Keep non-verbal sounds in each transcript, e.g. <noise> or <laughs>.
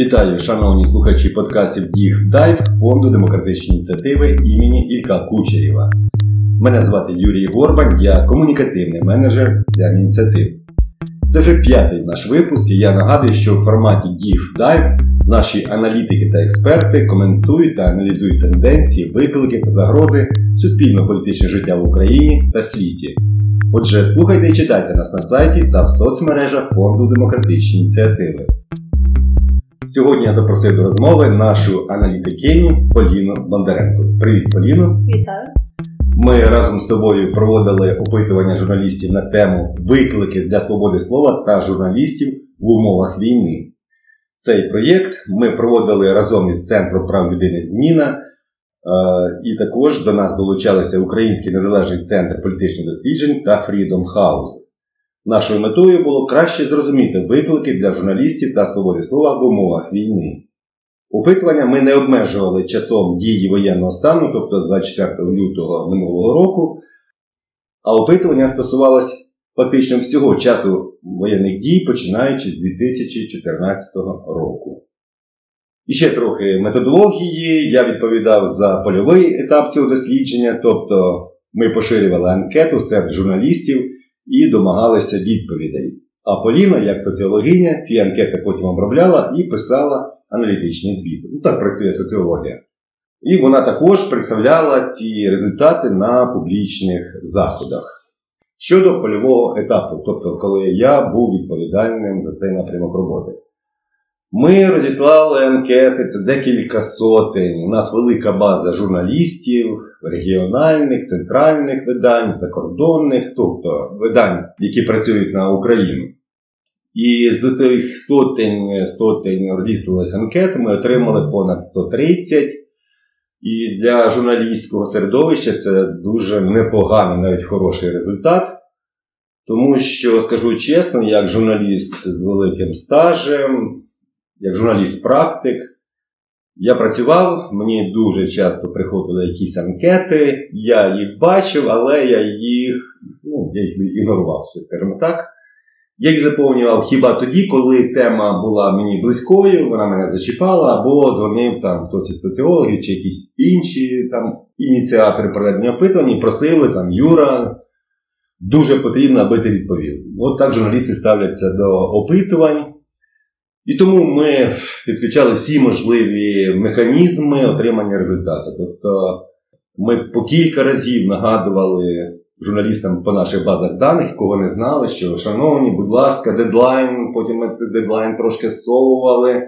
Вітаю, шановні слухачі подкастів Діг Дайв фонду демократичні ініціативи імені Ілька Кучерєва. Мене звати Юрій Горбань, я комунікативний менеджер для ініціатив. Це вже п'ятий наш випуск, і я нагадую, що в форматі Діг Дайв наші аналітики та експерти коментують та аналізують тенденції, виклики та загрози суспільно-політичного життя в Україні та світі. Отже, слухайте і читайте нас на сайті та в соцмережах фонду демократичні ініціативи. Сьогодні я запросив до розмови нашу аналітикиню Поліну Бондаренко. Привіт, Поліно! Вітаю! Ми разом з тобою проводили опитування журналістів на тему виклики для свободи слова та журналістів в умовах війни. Цей проєкт ми проводили разом із Центром прав людини Зміна. Е, і також до нас долучалися Український незалежний центр політичних досліджень та Freedom House. Нашою метою було краще зрозуміти виклики для журналістів та свободи слова в умовах війни. Опитування ми не обмежували часом дії воєнного стану, тобто з 24 лютого минулого року, а опитування стосувалося фактично всього часу воєнних дій, починаючи з 2014 року. І ще трохи методології. Я відповідав за польовий етап цього дослідження, тобто ми поширювали анкету серед журналістів і домагалися відповідей. А Поліна, як соціологиня, ці анкети потім обробляла і писала аналітичні звіти. Ну, так працює соціологія. І вона також представляла ці результати на публічних заходах. Щодо польового етапу, тобто, коли я був відповідальним за цей напрямок роботи. Ми розіслали анкети, це декілька сотень. У нас велика база журналістів, регіональних, центральних видань, закордонних, тобто видань, які працюють на Україну. І з тих сотень сотень розісланих анкет ми отримали понад 130. І для журналістського середовища це дуже непоганий, навіть хороший результат. Тому що, скажу чесно, як журналіст з великим стажем як журналіст-практик. Я працював, мені дуже часто приходили якісь анкети, я їх бачив, але я їх ну, я їх ігнорував, скажімо так. Я їх заповнював хіба тоді, коли тема була мені близькою, вона мене зачіпала, або дзвонив там хтось із соціологів чи якісь інші там ініціатори проведення опитувань і просили там Юра, дуже потрібно, аби ти відповів. От так журналісти ставляться до опитувань. І тому ми підключали всі можливі механізми отримання результату. Тобто ми по кілька разів нагадували журналістам по наших базах даних, кого не знали, що, шановні, будь ласка, дедлайн, потім ми дедлайн трошки зсовували, е,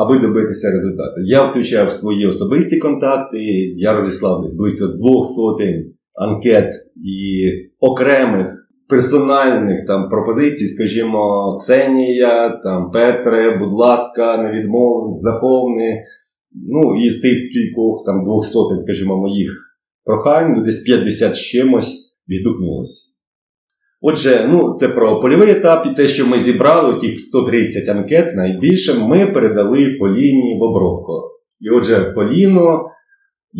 аби добитися результату. Я включав свої особисті контакти, я розіслав десь близько двох сотень анкет і окремих персональних там пропозицій, скажімо, Ксенія, там Петре, будь ласка, не відмов, заповни. Ну, і з тих кількох там двох сотень, скажімо, моїх прохань, ну, десь 50 з чимось відгукнулося. Отже, ну, це про польовий етап і те, що ми зібрали, тих 130 анкет найбільше, ми передали Поліні в обробку. І отже, Поліно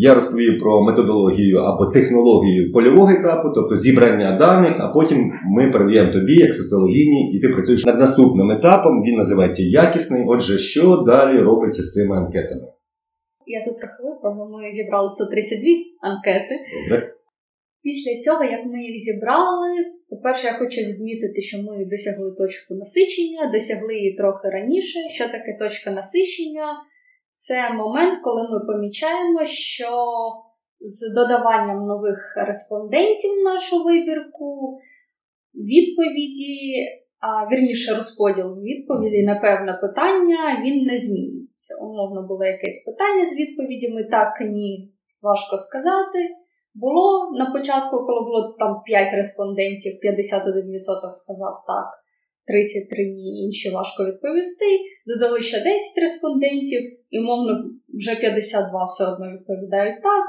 я розповів про методологію або технологію польового етапу, тобто зібрання даних, а потім ми передаємо тобі, як соціологіні, і ти працюєш над наступним етапом, він називається якісний. Отже, що далі робиться з цими анкетами? Я тут трохи виправлю, ми зібрали 132 анкети. Добре. Після цього, як ми їх зібрали, по-перше, я хочу відмітити, що ми досягли точку насичення, досягли її трохи раніше. Що таке точка насичення? Це момент, коли ми помічаємо, що з додаванням нових респондентів в нашу вибірку відповіді, а вірніше розподіл відповідей на певне питання він не змінюється. Умовно було якесь питання з відповідями, так ні, важко сказати. Було на початку, коли було там 5 респондентів, 51% сказав так, 33 ні, інші важко відповісти. Додали ще 10 респондентів, і, мовно, вже 52 все одно відповідають так,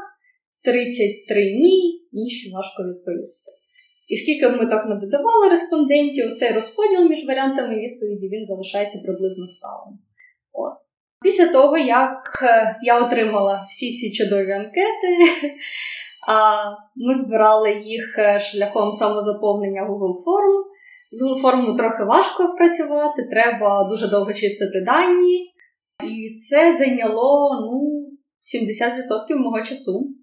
33 ні, інші важко відповісти. І скільки б ми так не додавали респондентів, цей розподіл між варіантами відповіді він залишається приблизно сталим. От. Після того, як е, я отримала всі ці чудові анкети, <laughs> ми збирали їх е, шляхом самозаповнення Google Form. З форму трохи важко працювати, треба дуже довго чистити дані. І це зайняло ну, 70% мого часу. <laughs>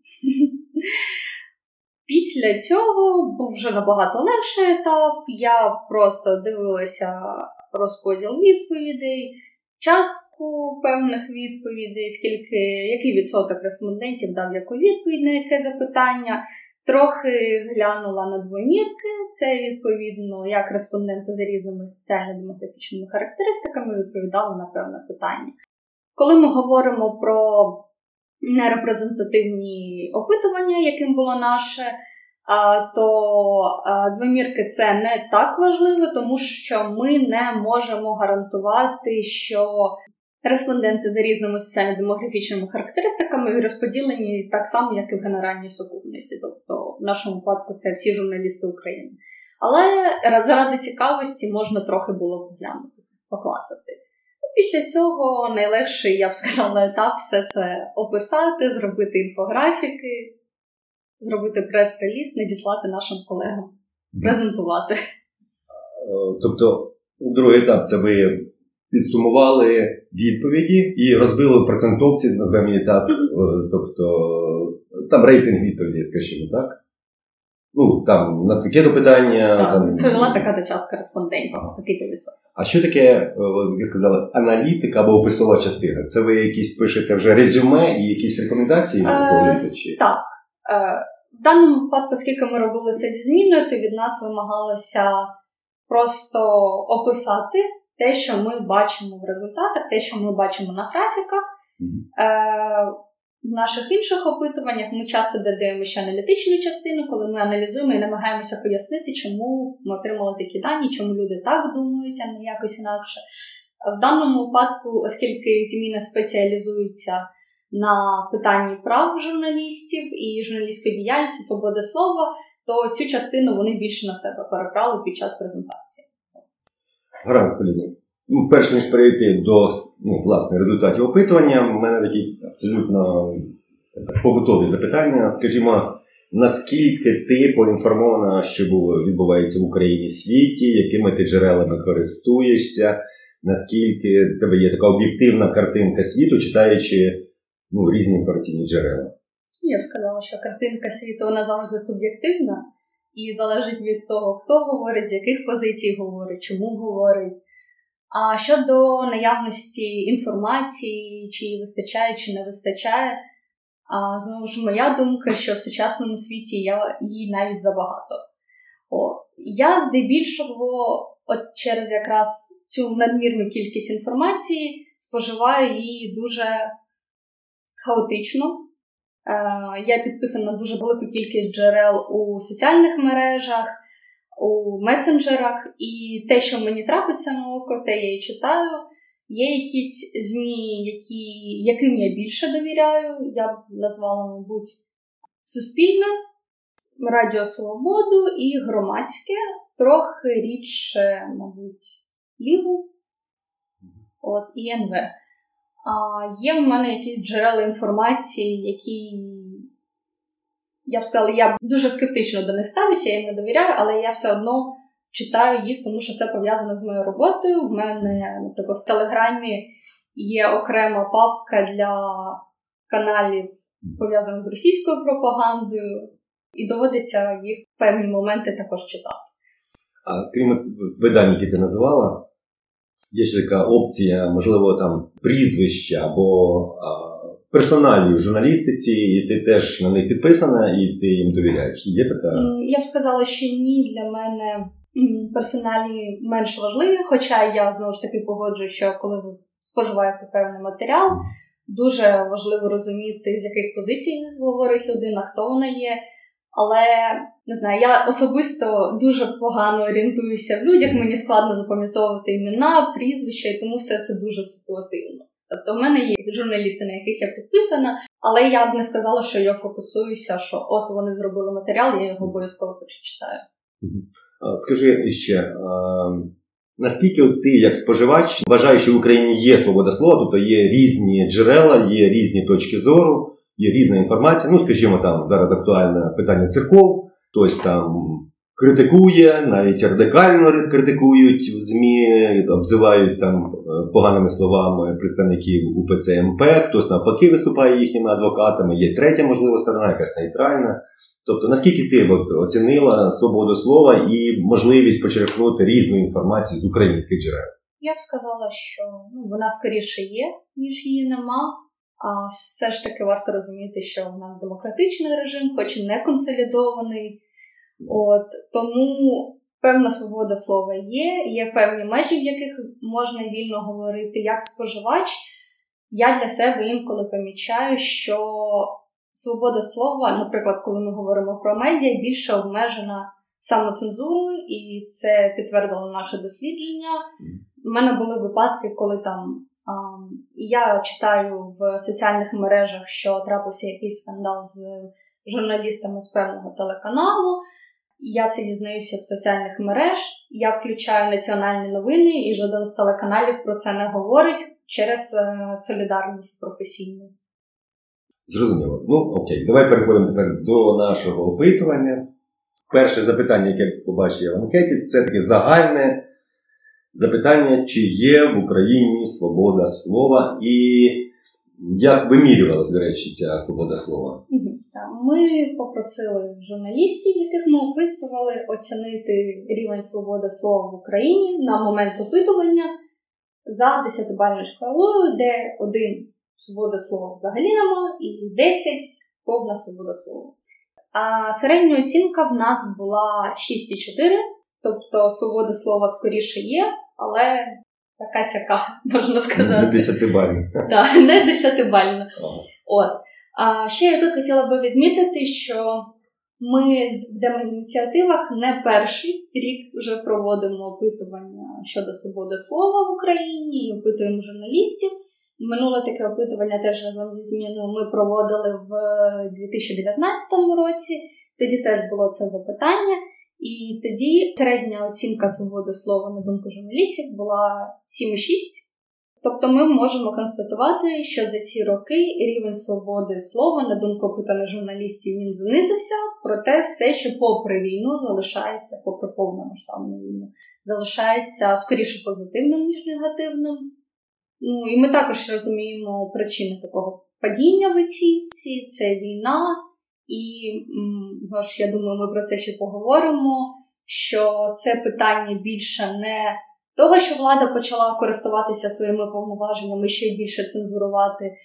Після цього був вже набагато легший етап. Я просто дивилася розподіл відповідей, частку певних відповідей, скільки, який відсоток респондентів дав яку відповідь на яке запитання. Трохи глянула на двомірки, це відповідно, як респонденти за різними соціально-демографічними характеристиками відповідали на певне питання. Коли ми говоримо про нерепрезентативні опитування, яким було наше, то двомірки це не так важливо, тому що ми не можемо гарантувати, що респонденти за різними соціально-демографічними характеристиками розподілені так само, як і в генеральній сукупності. Тобто, в нашому випадку це всі журналісти України. Але заради цікавості можна трохи було поглянути, поклацати. Після цього найлегший, я б сказала, <laughs> етап все це описати, зробити інфографіки, зробити прес-реліз, надіслати нашим колегам, презентувати. Е, тобто, другий етап це ви підсумували відповіді і розбили в процентовці, назвемо її так, mm-hmm. тобто там рейтинг відповіді, скажімо так. Ну, там на таке до питання. Так, там... Відповіла така частка респондентів, ага. такий відсоток. А що таке, е, ви сказали, аналітика або описова частина? Це ви якісь пишете вже резюме і якісь рекомендації висловлюєте? Чи? Так. Е, в даному випадку, оскільки ми робили це зі зміною, то від нас вимагалося просто описати те, що ми бачимо в результатах, те, що ми бачимо на графіках. Mm-hmm. В наших інших опитуваннях ми часто додаємо ще аналітичну частину, коли ми аналізуємо і намагаємося пояснити, чому ми отримали такі дані, чому люди так думають, а не якось інакше. В даному випадку, оскільки зміни спеціалізуються на питанні прав журналістів і журналістської діяльності, свободи слова, то цю частину вони більше на себе перебрали під час презентації. Гаразд, Поліна. Ну, перш ніж перейти до ну, власне, результатів опитування, в мене такі абсолютно побутові запитання. Скажімо, наскільки ти поінформована, що відбувається в Україні світі, якими ти джерелами користуєшся, наскільки в тебе є така об'єктивна картинка світу, читаючи ну, різні інформаційні джерела? Я б сказала, що картинка світу вона завжди суб'єктивна і залежить від того, хто говорить, з яких позицій говорить, чому говорить. А щодо наявності інформації, чи її вистачає, чи не вистачає, а, знову ж моя думка, що в сучасному світі я, її навіть забагато. О, Я здебільшого, от через якраз цю надмірну кількість інформації, споживаю її дуже хаотично. Е, Я підписана на дуже велику кількість джерел у соціальних мережах у месенджерах, і те, що мені трапиться на око, те я і читаю. Є якісь ЗМІ, які, яким я більше довіряю, я б назвала, мабуть, суспільне, Радіо Свободу і громадське, трохи рідше, мабуть, ліву от, і НВ. Є в мене якісь джерела інформації, які я б сказала, я дуже скептично до них ставлюся, я їм не довіряю, але я все одно читаю їх, тому що це пов'язано з моєю роботою. В мене, наприклад, в Телеграмі є окрема папка для каналів, пов'язаних з російською пропагандою, і доводиться їх в певні моменти також читати. А крім видань, які ти називала, є ще така опція, можливо, там прізвища або персоналі в журналістиці, і ти теж на них підписана, і ти їм довіряєш. Є така? Я б сказала, що ні, для мене персоналі менш важливі, хоча я знову ж таки погоджую, що коли ви споживаєте певний матеріал, дуже важливо розуміти, з яких позицій говорить людина, хто вона є. Але не знаю, я особисто дуже погано орієнтуюся в людях, мені складно запам'ятовувати імена, прізвища, і тому все це дуже ситуативно. Тобто, в мене є журналісти, на яких я підписана, але я б не сказала, що я фокусуюся, що от вони зробили матеріал, я його обов'язково прочитаю. Скажи ще, наскільки ти, як споживач, вважаєш, що в Україні є свобода слова, тобто є різні джерела, є різні точки зору, є різна інформація. Ну, скажімо, там зараз актуальне питання церков, хтось там критикує, навіть радикально критикують в ЗМІ, обзивають там е, поганими словами представників УПЦ МП, хтось навпаки виступає їхніми адвокатами, є третя, можливо, сторона, якась нейтральна. Тобто, наскільки ти оцінила свободу слова і можливість почерпнути різну інформацію з українських джерел? Я б сказала, що ну, вона скоріше є, ніж її нема. А все ж таки варто розуміти, що в нас демократичний режим, хоч і не консолідований. От Тому певна свобода слова є, є певні межі, в яких можна вільно говорити. Як споживач, я для себе інколи помічаю, що свобода слова, наприклад, коли ми говоримо про медіа, більше обмежена самоцензурою, і це підтвердило наше дослідження. У мене були випадки, коли там. Я читаю в соціальних мережах, що трапився якийсь скандал з журналістами з певного телеканалу. Я це дізнаюся з соціальних мереж. Я включаю національні новини, і жоден з телеканалів про це не говорить через е, солідарність професійну. Зрозуміло. Ну окей, давай переходимо тепер до нашого опитування. Перше запитання, яке побачив в анкеті, це таке загальне запитання, чи є в Україні свобода слова і як вимірювалася, до речі, ця свобода слова? Ми попросили журналістів, яких ми опитували, оцінити рівень свободи слова в Україні на момент опитування за 10-бальною шкалою, де один свобода слова взагалі нема, і 10 повна свобода слова. А середня оцінка в нас була 6,4, тобто свобода слова скоріше є, але така сяка, <laughs> можна сказати. Не десятибальна. Так, не десятибальна. От. А ще я тут хотіла би відмітити, що ми в демоініціативах не перший рік вже проводимо опитування щодо свободи слова в Україні і опитуємо журналістів. Минуле таке опитування теж разом зі зміною ми проводили в 2019 році. Тоді теж було це запитання. І тоді середня оцінка свободи слова на думку журналістів була 7,6. Тобто ми можемо констатувати, що за ці роки рівень свободи слова, на думку опитаних журналістів, він знизився, проте все ще попри війну залишається, попри повномасштабну війну, залишається скоріше позитивним, ніж негативним. Ну і ми також розуміємо причини такого падіння в оцінці, це війна. І знову ж я думаю, ми про це ще поговоримо. Що це питання більше не того, що влада почала користуватися своїми повноваженнями ще більше цензурувати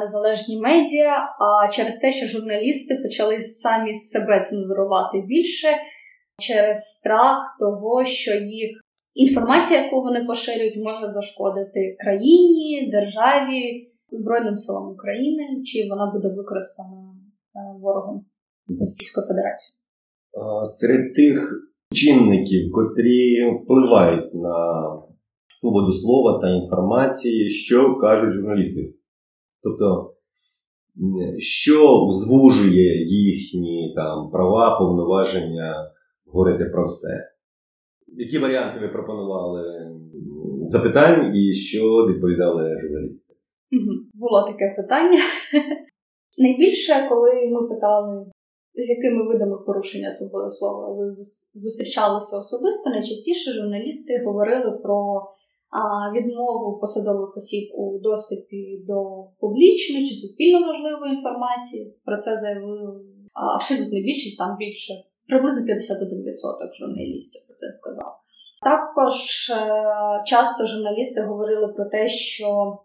незалежні медіа, а через те, що журналісти почали самі себе цензурувати більше через страх того, що їх інформація, яку вони поширюють, може зашкодити країні, державі, Збройним силам України, чи вона буде використана ворогом Російської Федерації. Серед тих чинників, котрі впливають на свободу слова та інформації, що кажуть журналісти. Тобто, що звужує їхні там права, повноваження говорити про все. Які варіанти ви пропонували запитань і що відповідали журналісти? Було таке питання. Найбільше, коли ми питали з якими видами порушення свободи слова ви зустрічалися особисто, найчастіше журналісти говорили про відмову посадових осіб у доступі до публічної чи суспільно важливої інформації. Про це заявили абсолютно більшість, там більше приблизно 51% журналістів про це сказав. Також е, часто журналісти говорили про те, що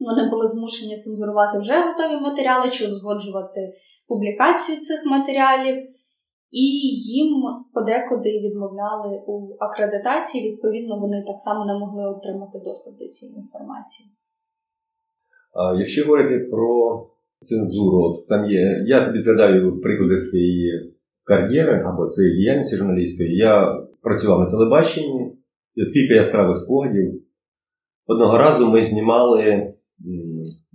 вони були змушені цензурувати вже готові матеріали чи узгоджувати публікацію цих матеріалів, і їм подекуди відмовляли у акредитації, відповідно, вони так само не могли отримати доступ до цієї інформації. А Якщо говорити про цензуру, от там є, я тобі згадаю приклади своєї кар'єри або своєї діяльності журналістської. Я працював на телебаченні, і от кілька яскравих спогадів. Одного разу ми знімали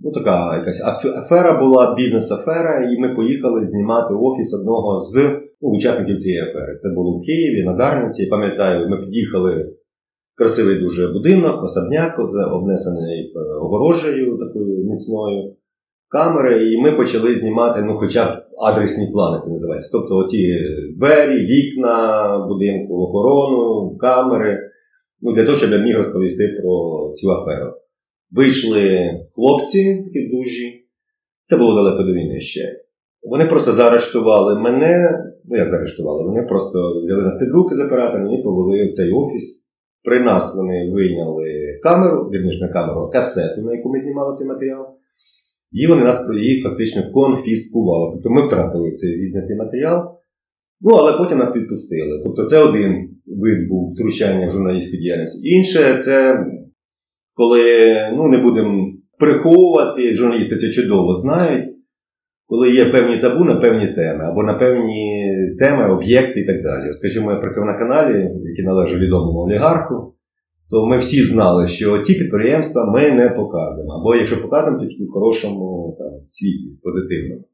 ну, така якась афера була, бізнес-афера, і ми поїхали знімати офіс одного з ну, учасників цієї афери. Це було в Києві, на Дарниці. Пам'ятаю, ми під'їхали красивий дуже будинок, особняк, обнесений е, огорожею такою міцною камери, і ми почали знімати, ну, хоча б адресні плани це називається. Тобто оті двері, вікна будинку, охорону, камери. Ну, для того, щоб я міг розповісти про цю аферу. Вийшли хлопці такі дужі. Це було далеко до війни ще. Вони просто заарештували мене. Ну, як заарештували? Вони просто взяли нас під руки з оператором і повели в цей офіс. При нас вони вийняли камеру, вірніше не камеру, а касету, на яку ми знімали цей матеріал. І вони нас її фактично конфіскували. Тобто ми втратили цей відзнятий матеріал, ну але потім нас відпустили. Тобто це один вид був втручання в журналістську діяльність. Інше це коли ну, не будемо приховувати, журналісти це чудово знають, коли є певні табу на певні теми, або на певні теми, об'єкти і так далі. Скажімо, я працював на каналі, який належав відомому олігарху, то ми всі знали, що ці підприємства ми не показуємо. Або якщо показуємо, то тільки в хорошому там, світі, позитивному.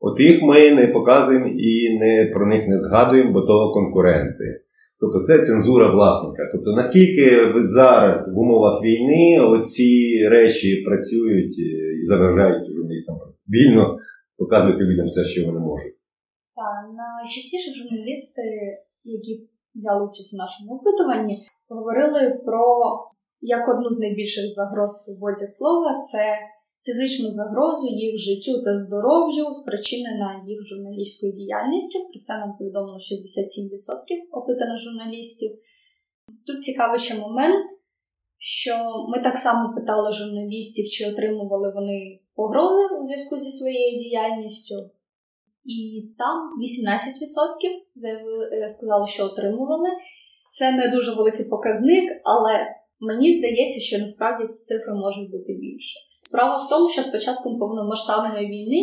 От їх ми не показуємо і не, про них не згадуємо, бо то конкуренти. Тобто це цензура власника. Тобто, наскільки зараз в умовах війни оці речі працюють і заважають журналістам вільно показувати людям все, що вони можуть. Так, найчастіше журналісти, які взяли участь у нашому опитуванні, говорили про як одну з найбільших загроз свободі слова це фізичну загрозу їх життю та здоров'ю, спричинена їх журналістською діяльністю. Про це нам повідомило 67% опитаних журналістів. Тут цікавий ще момент, що ми так само питали журналістів, чи отримували вони погрози у зв'язку зі своєю діяльністю. І там 18% е, сказали, що отримували. Це не дуже великий показник, але мені здається, що насправді ці цифри можуть бути більше. Справа в тому, що з початком повномасштабної війни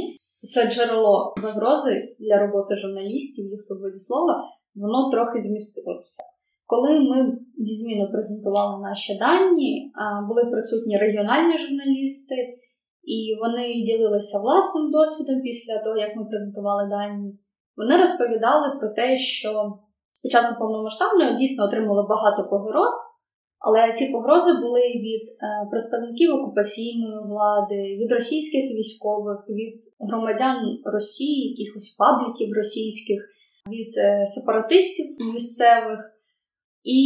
це джерело загрози для роботи журналістів, їх свободі слова, воно трохи змістилося. Коли ми зі зміну презентували наші дані, були присутні регіональні журналісти, і вони ділилися власним досвідом після того, як ми презентували дані. Вони розповідали про те, що спочатку повномасштабної дійсно отримали багато погроз, але ці погрози були від е, представників окупаційної влади, від російських військових, від громадян Росії, якихось пабліків російських, від е, сепаратистів місцевих. І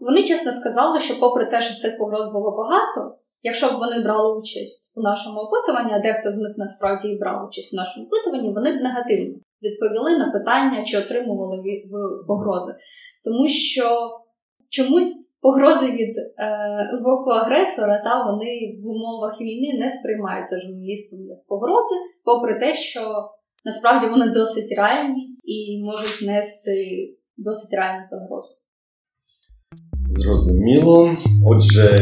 вони чесно сказали, що, попри те, що цих погроз було багато, якщо б вони брали участь у нашому опитуванні, а дехто з них насправді і брав участь у нашому опитуванні, вони б негативно відповіли на питання, чи отримували погрози. Тому що чомусь погрози від е, з боку агресора, та вони в умовах війни не сприймаються журналістами як погрози, попри те, що насправді вони досить реальні і можуть нести досить реальну загрозу. Зрозуміло. Отже,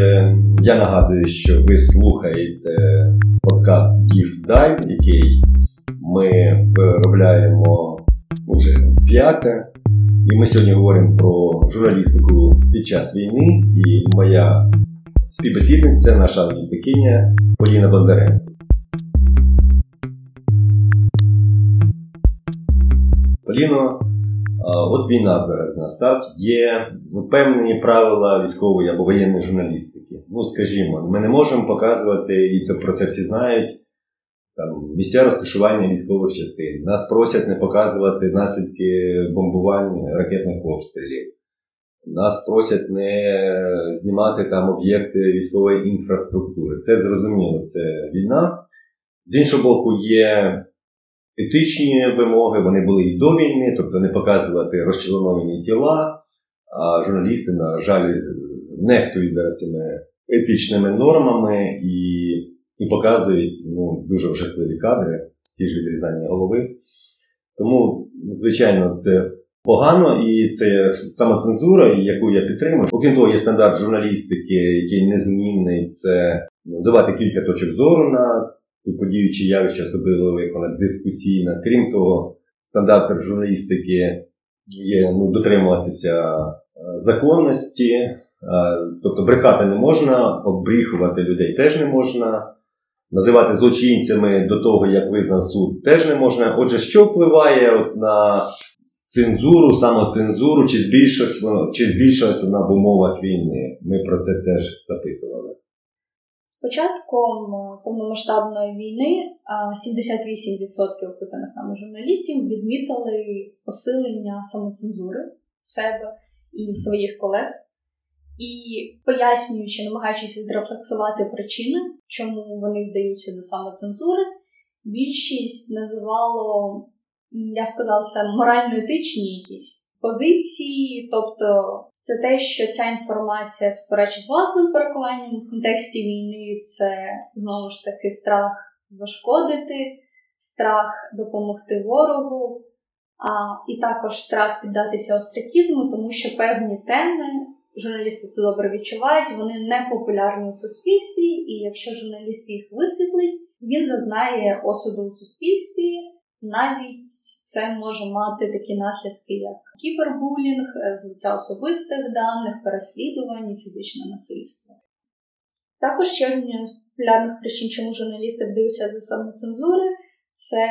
я нагадую, що ви слухаєте подкаст Give Dive, який ми виробляємо вже п'яте. І ми сьогодні говоримо про журналістику під час війни. І моя співбесідниця, наша олімпікиня Поліна Бондаренко. Поліно, от війна зараз настав. Є певні правила військової або воєнної журналістики. Ну, скажімо, ми не можемо показувати, і це про це всі знають там, місця розташування військових частин. Нас просять не показувати наслідки бомбувань ракетних обстрілів. Нас просять не знімати там об'єкти військової інфраструктури. Це зрозуміло, це війна. З іншого боку, є етичні вимоги, вони були і до війни, тобто не показувати розчленовані тіла, а журналісти, на жаль, нехтують зараз цими етичними нормами і і показують ну, дуже жахливі кадри, ті ж відрізання голови. Тому, звичайно, це погано і це самоцензура, яку я підтримую. Окрім того, є стандарт журналістики, який незмінний, це ну, давати кілька точок зору на ту подію явище, особливо як вона дискусійна. Крім того, стандарт журналістики є ну, дотримуватися е, законності. Е, тобто брехати не можна, обріхувати людей теж не можна називати злочинцями до того, як визнав суд, теж не можна. Отже, що впливає от на цензуру, самоцензуру, чи збільшилася, чи збільшилася в умовах війни? Ми про це теж запитували. З початком е, повномасштабної війни 78% опитаних нами журналістів відмітили посилення самоцензури себе і своїх колег. І пояснюючи, намагаючись відрефлексувати причини, чому вони вдаються до самоцензури, більшість називало, я б сказала, це морально-етичні якісь позиції, тобто це те, що ця інформація суперечить власним переконанням в контексті війни, це знову ж таки страх зашкодити, страх допомогти ворогу, а, і також страх піддатися остракізму, тому що певні теми. Журналісти це добре відчувають, вони не популярні у суспільстві, і якщо журналіст їх висвітлить, він зазнає осуду у суспільстві, навіть це може мати такі наслідки, як кібербулінг, е, злиття особистих даних, переслідування, фізичне насильство. Також ще однією з популярних причин, чому журналісти вдаються до самоцензури, це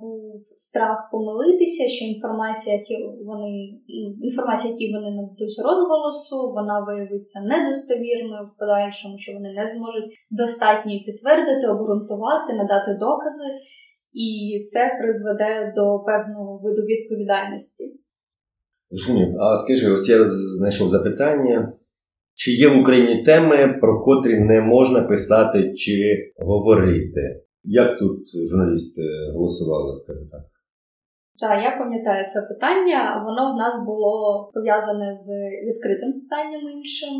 був страх помилитися, що інформація, які вони інформація, які вони нададуть розголосу, вона виявиться недостовірною в подальшому, що вони не зможуть достатньо підтвердити, обґрунтувати, надати докази, і це призведе до певного виду відповідальності. Розумію. А скажи, ось я знайшов запитання. Чи є в Україні теми, про котрі не можна писати чи говорити? Як тут журналісти голосували, скажімо так? Так, я пам'ятаю це питання. Воно в нас було пов'язане з відкритим питанням іншим.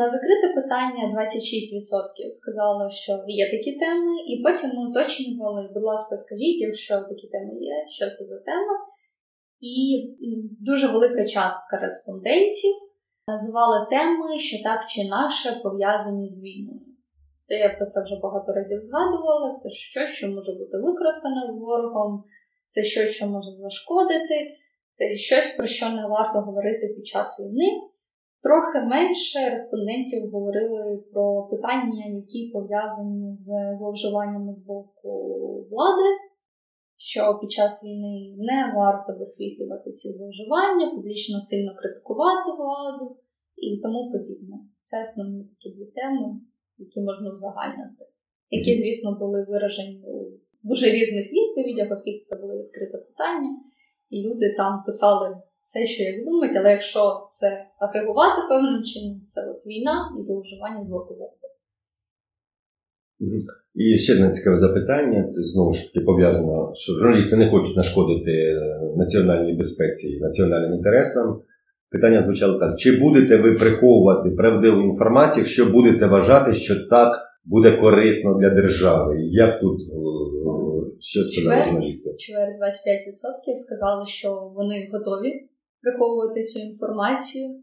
На закрите питання 26% сказали, що є такі теми, і потім ми уточнювали, будь ласка, скажіть, якщо такі теми є, що це за тема. І дуже велика частка респондентів називали теми, що так чи інакше пов'язані з війною. Я про це вже багато разів згадувала. Це щось, що може бути використане ворогом, це щось, що може зашкодити, це щось, про що не варто говорити під час війни. Трохи менше респондентів говорили про питання, які пов'язані з зловживаннями з боку влади, що під час війни не варто висвітлювати ці зловживання, публічно сильно критикувати владу і тому подібне. Це основні такі дві теми які можна узагальнити, які, звісно, були виражені у дуже різних відповідях, оскільки це було відкрите питання, і люди там писали все, що як думають, але якщо це агрегувати певним чином, це от війна і зловживання з боку. І ще одне цікаве запитання, це знову ж таки пов'язано, що журналісти не хочуть нашкодити е, національній безпеці і національним інтересам. Питання звучало так: чи будете ви приховувати правдиву інформацію, якщо будете вважати, що так буде корисно для держави? Як тут е, що сказали журналісти? Чверть 25% сказали, що вони готові приховувати цю інформацію.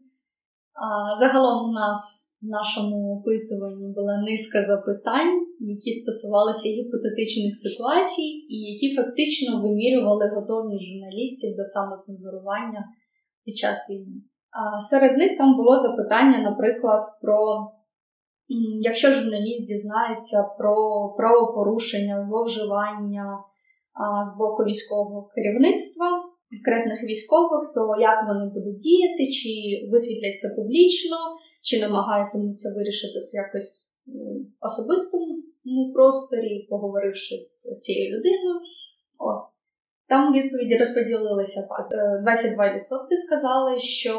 А Загалом у нас в нашому опитуванні була низка запитань, які стосувалися гіпотетичних ситуацій, і які фактично вимірювали готовність журналістів до самоцензурування під час війни. А серед них там було запитання, наприклад, про якщо журналіст дізнається про правопорушення, зловживання з боку військового керівництва, конкретних військових, то як вони будуть діяти, чи висвітлять це публічно, чи намагатимуться вирішити якось особистому просторі, поговоривши з цією людиною. От. Там у відповіді розподілилися. 22% е, сказали, що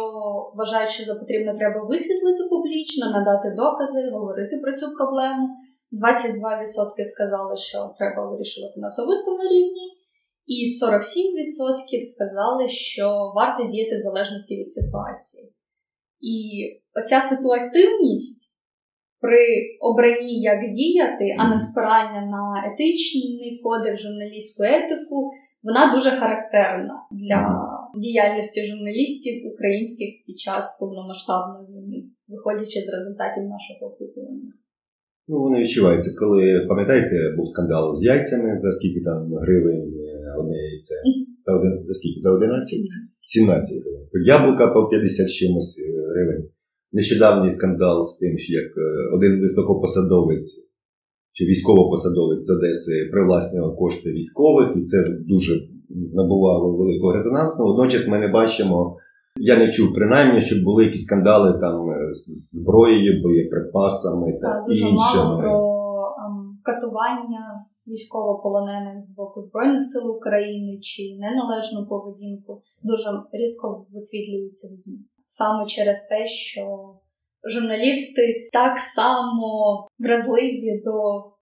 вважають, що за потрібне треба висвітлити публічно, надати докази, говорити про цю проблему. 22% сказали, що треба вирішувати на особистому рівні, і 47% сказали, що варто діяти в залежності від ситуації. І оця ситуативність при обранні, як діяти, а не спирання на етичний кодекс, журналістську етику вона дуже характерна для діяльності журналістів українських під час повномасштабної війни, виходячи з результатів нашого опитування. Ну, вони відчуваються, коли пам'ятаєте, був скандал з яйцями за скільки там гривень е, одне яйце? За один за скільки? За 11? 17 гривень. Яблука по 50 чимось е, гривень. Нещодавній скандал з тим, що як е, один високопосадовець чи військовопосадовець з Одеси привласнював кошти військових, і це дуже набувало великого резонансу. Водночас ми не бачимо Я не чув принаймні, щоб були якісь скандали там з зброєю, боєприпасами та дуже іншими. мало про ем, катування військовополонених з боку Збройних сил України чи неналежну поведінку дуже рідко висвітлюється в ЗМІ. Саме через те, що журналісти так само вразливі до,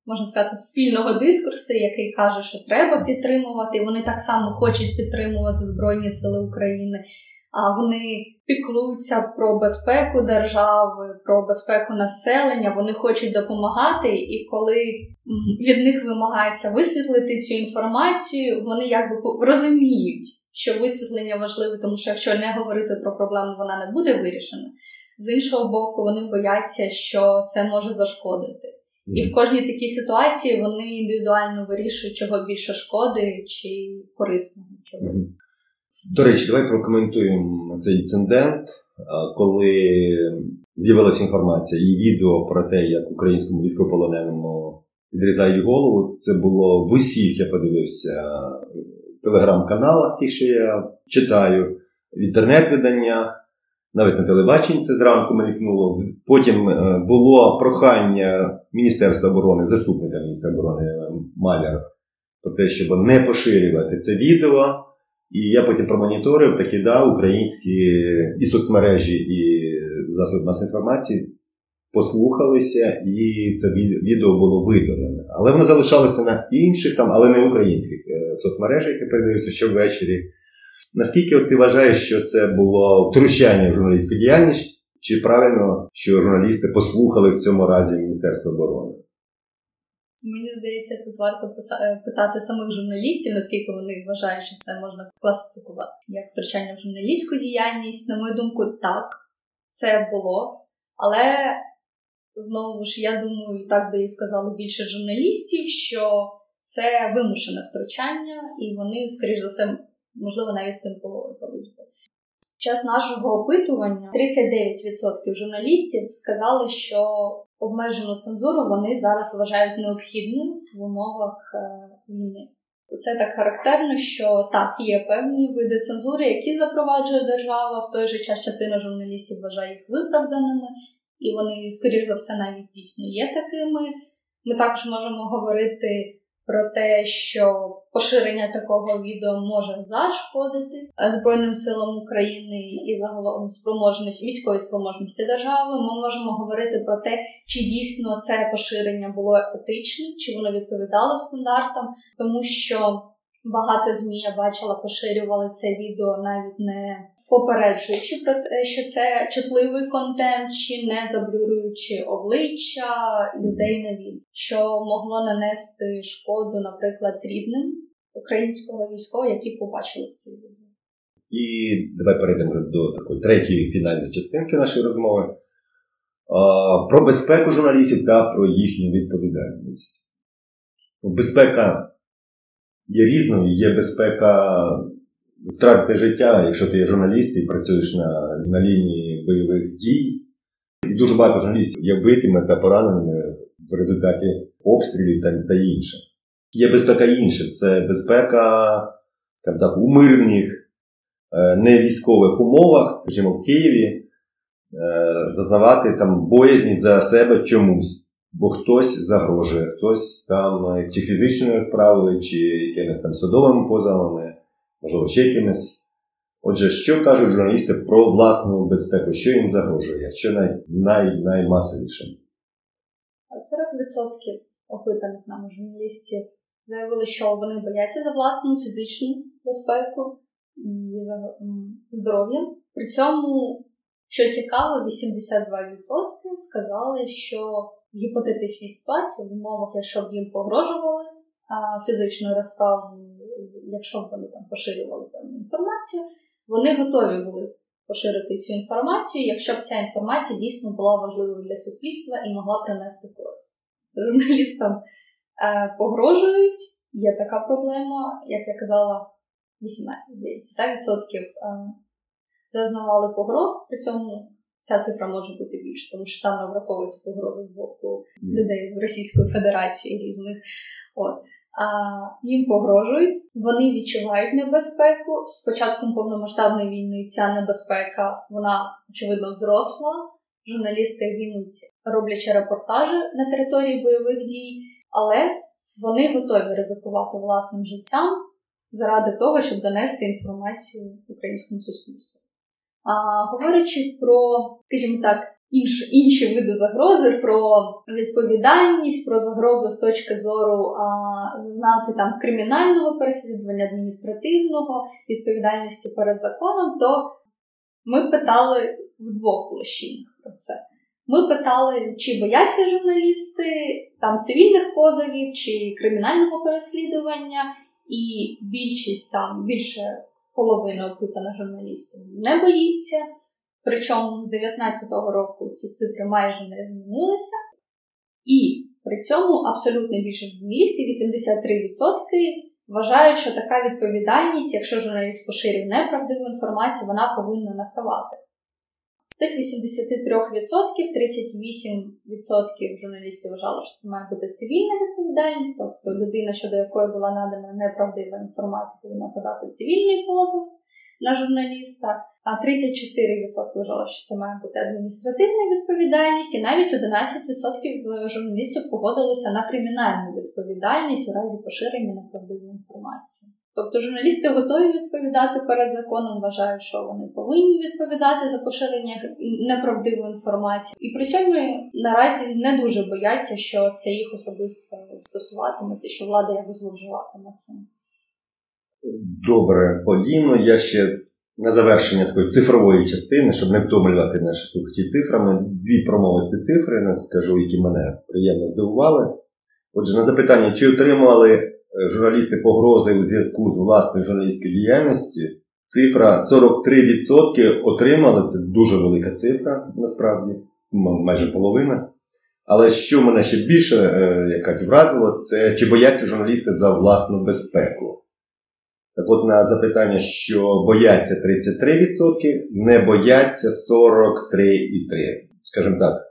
можна сказати, спільного дискурсу, який каже, що треба підтримувати. Вони так само хочуть підтримувати Збройні Сили України. А вони піклуються про безпеку держави, про безпеку населення. Вони хочуть допомагати, і коли від них вимагається висвітлити цю інформацію, вони якби розуміють, що висвітлення важливе, тому що якщо не говорити про проблему, вона не буде вирішена. З іншого боку, вони бояться, що це може зашкодити. І в кожній такій ситуації вони індивідуально вирішують, чого більше шкоди чи корисного чогось. До речі, давай прокоментуємо цей інцидент, коли з'явилася інформація і відео про те, як українському військовополоненому відрізають голову. Це було в усіх, я подивився, телеграм-каналах, ті, що я читаю, в інтернет-виданнях, навіть на телебаченні це зранку мелькнуло. Потім е, було прохання Міністерства оборони, заступника міністра оборони е, Маляр, про те, щоб не поширювати це відео. І я потім промоніторив такі да, українські і соцмережі, і засоби масової інформації послухалися, і це відео було видалене. Але воно залишалося на інших, там, але не українських е, соцмережах, які передивився щовечері. Наскільки от ти вважаєш, що це було втручання в журналістську діяльність, чи правильно, що журналісти послухали в цьому разі Міністерство оборони? Мені здається, тут варто е, питати самих журналістів, наскільки вони вважають, що це можна класифікувати як втручання в журналістську діяльність. На мою думку, так, це було. Але знову ж я думаю, так би і сказали більше журналістів, що це вимушене втручання, і вони, скоріш за все, можливо, навіть з тим би. Під час нашого опитування 39% журналістів сказали, що обмежену цензуру вони зараз вважають необхідним в умовах е, війни. Це так характерно, що так, є певні види цензури, які запроваджує держава. В той же час частина журналістів вважає їх виправданими, і вони, скоріш за все, навіть дійсно є такими. Ми також можемо говорити про те, що поширення такого відео може зашкодити е, Збройним силам України і загалом спроможності військовій спроможності держави. Ми можемо говорити про те, чи дійсно це поширення було етичним, чи воно відповідало стандартам, тому що багато змі я бачила, поширювали це відео навіть не попереджуючи про те, що це чутливий контент, чи не заблюруючи обличчя людей на він, що могло нанести шкоду, наприклад, рідним українського військового, які побачили це відео. І давай перейдемо до такої третьої фінальної частинки нашої розмови про безпеку журналістів та про їхню відповідальність. Безпека є різною, є безпека втратити життя, якщо ти є журналіст і працюєш на, на лінії бойових дій. І дуже багато журналістів є вбитими та пораненими в результаті обстрілів та, та інше. Є безпека інша. Це безпека так, у мирних, е, не військових умовах, скажімо, в Києві, е, зазнавати там боязні за себе чомусь. Бо хтось загрожує, хтось там е, чи фізичною справою, чи якимись там судовими позовами, можливо, ще якимись. Отже, що кажуть журналісти про власну безпеку, що їм загрожує, що най, най, наймасовіше? 40% опитаних нами журналістів заявили, що вони бояться за власну фізичну безпеку і за здоров'я. При цьому, що цікаво, 82% сказали, що гіпотетичній ситуації, в умовах, якщо б їм погрожували фізичною розправою, якщо б вони там поширювали певну інформацію, вони готові були поширити цю інформацію, якщо б ця інформація дійсно була важливою для суспільства і могла принести користь. Журналістам е, погрожують, є така проблема, як я казала, 18 здається, та відсотків е, зазнавали погроз, при цьому ця цифра може бути більше, тому що там не враховуються погрози з боку людей з Російської Федерації різних. От. а, їм погрожують, вони відчувають небезпеку. З початком повномасштабної війни ця небезпека вона очевидно зросла. Журналісти гинуть, роблячи репортажі на території бойових дій, але вони готові ризикувати власним життям заради того, щоб донести інформацію українському суспільству. А говорячи про, скажімо так, інш, інші види загрози, про відповідальність, про загрозу з точки зору а, знати там кримінального переслідування, адміністративного, відповідальності перед законом, то ми питали в двох площинах про це. Ми питали, чи бояться журналісти там цивільних позовів чи кримінального переслідування, і більшість там більше половини опитаних журналістів не боїться. Причому з 2019 року ці цифри майже не змінилися. І при цьому абсолютно більшість журналістів, 83%, вважають, що така відповідальність, якщо журналіст поширює неправдиву інформацію, вона повинна наставати. З тих 83% 38% журналістів вважали, що це має бути цивільна відповідальність, тобто людина, щодо якої була надана неправдива інформація, повинна подати цивільний позов на журналіста. А 34% вважали, що це має бути адміністративна відповідальність, і навіть 11% журналістів погодилися на кримінальну відповідальність у разі поширення неправдивої інформації. Тобто журналісти готові відповідати перед законом, вважають, що вони повинні відповідати за поширення неправдивої інформації, і при цьому наразі не дуже бояться, що це їх особисто стосуватиметься, що влада якось зловживатиме цим. Добре, Поліно. Я ще на завершення такої цифрової частини, щоб не втомлювати наші слухачі цифрами, дві промовисті цифри, не скажу, які мене приємно здивували. Отже, на запитання, чи отримали е, журналісти погрози у зв'язку з власною журналістською діяльністю, цифра 43% отримали, це дуже велика цифра, насправді, майже половина. Але що мене ще більше е, яка вразило, це чи бояться журналісти за власну безпеку. Так от на запитання, що бояться 33%, не бояться 43,3%. Скажімо так,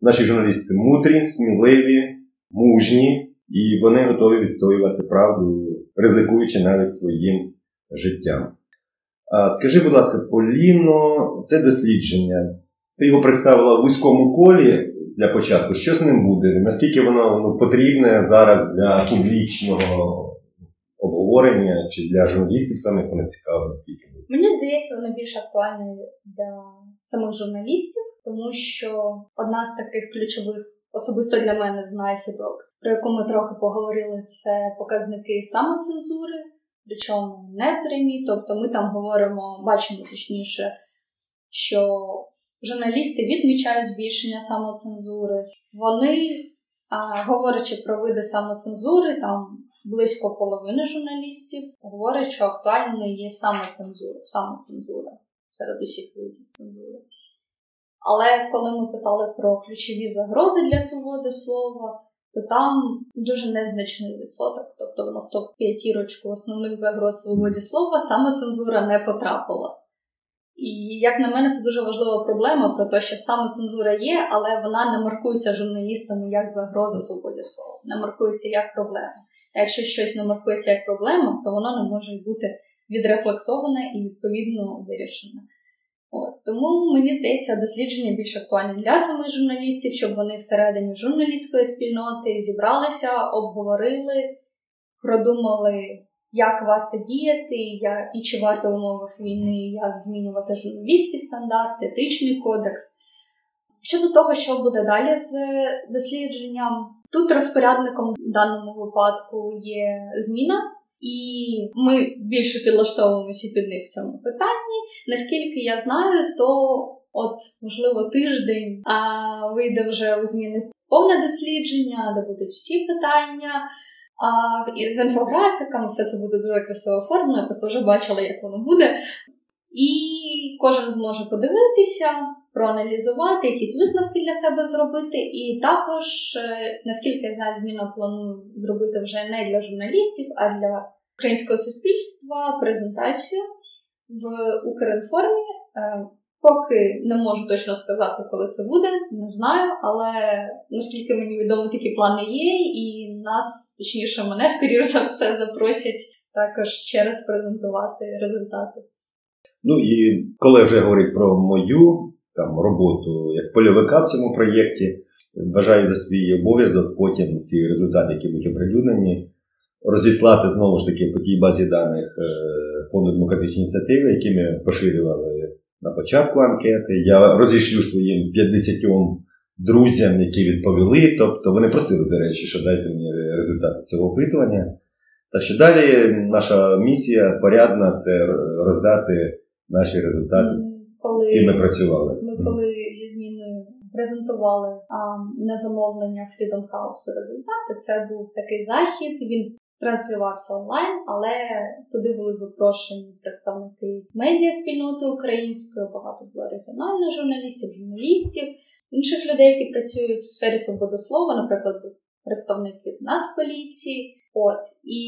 наші журналісти мудрі, сміливі, мужні, і вони готові відстоювати правду, ризикуючи навіть своїм життям. Скажи, будь ласка, Поліно, це дослідження. Ти його представила в вузькому колі для початку. Що з ним буде? Наскільки воно ну, потрібне зараз для публічного обговорення чи для журналістів самих воно цікаво, наскільки буде? Мені здається, воно більш актуальне для самих журналістів, тому що одна з таких ключових, особисто для мене, знахідок, про яку ми трохи поговорили, це показники самоцензури, причому не прямі. Тобто ми там говоримо, бачимо точніше, що журналісти відмічають збільшення самоцензури. Вони, говорячи про види самоцензури, там близько половини журналістів говорять, що актуальною є саме цензура, самоцензура серед усіх видів цензури. Але коли ми питали про ключові загрози для свободи слова, то там дуже незначний відсоток. Тобто воно в топ п'ятірочку основних загроз свободі слова саме цензура не потрапила. І, як на мене, це дуже важлива проблема про те, що саме цензура є, але вона не маркується журналістами як загроза свободі слова, не маркується як проблема. А якщо щось не маркується як проблема, то воно не може бути відрефлексоване і відповідно вирішене. От. Тому мені здається, дослідження більш актуальне для самих журналістів, щоб вони всередині журналістської спільноти зібралися, обговорили, продумали, як варто діяти, як, і чи варто в умовах війни, як змінювати журналістські стандарти, етичний кодекс. Щодо того, що буде далі з дослідженням, тут розпорядником в даному випадку є зміна, і ми більше підлаштовуємося під них в цьому питанні. Наскільки я знаю, то от можливо тиждень а вийде вже у зміни повне дослідження, де будуть всі питання. А з інфографіками все це буде дуже красиво оформлено, я просто вже бачила, як воно буде. І кожен зможе подивитися, проаналізувати, якісь висновки для себе зробити. І також, е, наскільки я знаю, зміну планую зробити вже не для журналістів, а для українського суспільства презентацію в Укрінформі. Е, поки не можу точно сказати, коли це буде, не знаю, але наскільки мені відомо, такі плани є, і нас, точніше, мене, скоріш за все, запросять також ще раз презентувати результати. Ну і коли вже говорить про мою там роботу як польовика в цьому проєкті, вважаю за свій обов'язок потім ці результати, які будуть оприлюднені, розіслати знову ж таки по тій базі даних е, фонду демократичної ініціативи, які ми поширювали на початку анкети. Я розійшлю своїм 50 друзям, які відповіли. Тобто вони просили, до речі, що дайте мені результати цього опитування. Так що далі наша місія порядна це роздати наші результати, коли, з ким ми працювали. Ми коли зі зміною презентували а, на замовлення Freedom House результати, це був такий захід. Він транслювався онлайн, але туди були запрошені представники медіа спільноти української, багато було регіональних журналістів, журналістів, інших людей, які працюють в сфері свободи слова, наприклад, представники Нацполіції. От і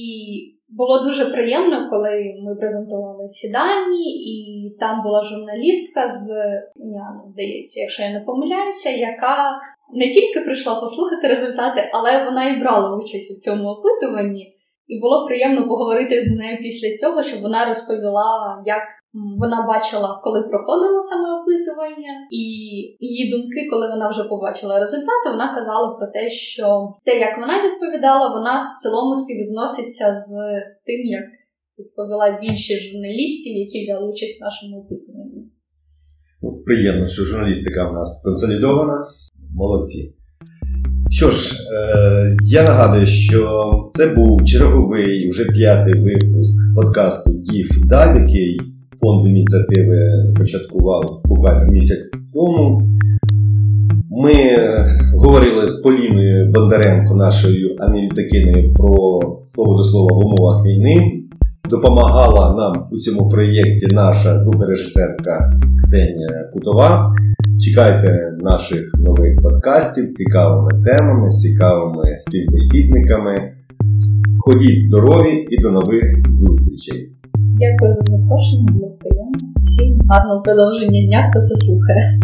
було дуже приємно, коли ми презентували ці дані, і там була журналістка з Уняну, здається, якщо я не помиляюся, яка не тільки прийшла послухати результати, але вона і брала участь у цьому опитуванні. І було приємно поговорити з нею після цього, щоб вона розповіла, як вона бачила, коли проходило саме опитування, і її думки, коли вона вже побачила результати, вона казала про те, що те, як вона відповідала, вона в цілому співвідноситься з тим, як відповіла більшість журналістів, які взяли участь в нашому опитуванні. Ну, Приємно, що журналістика в нас консолідована. Молодці. Що ж, е, я нагадую, що це був черговий вже п'ятий випуск подкасту Дів Дав, який фонд ініціативи започаткував буквально місяць тому. Ми говорили з Поліною Бондаренко, нашою аналітикиною, про свободу слова в умовах війни. Допомагала нам у цьому проєкті наша звукорежисерка Ксенія Кутова. Чекайте наших нових подкастів з цікавими темами, з цікавими співбесідниками. Ходіть здорові і до нових зустрічей! Дякую за запрошення, було приємно. Всім гарного продовження дня, хто це слухає.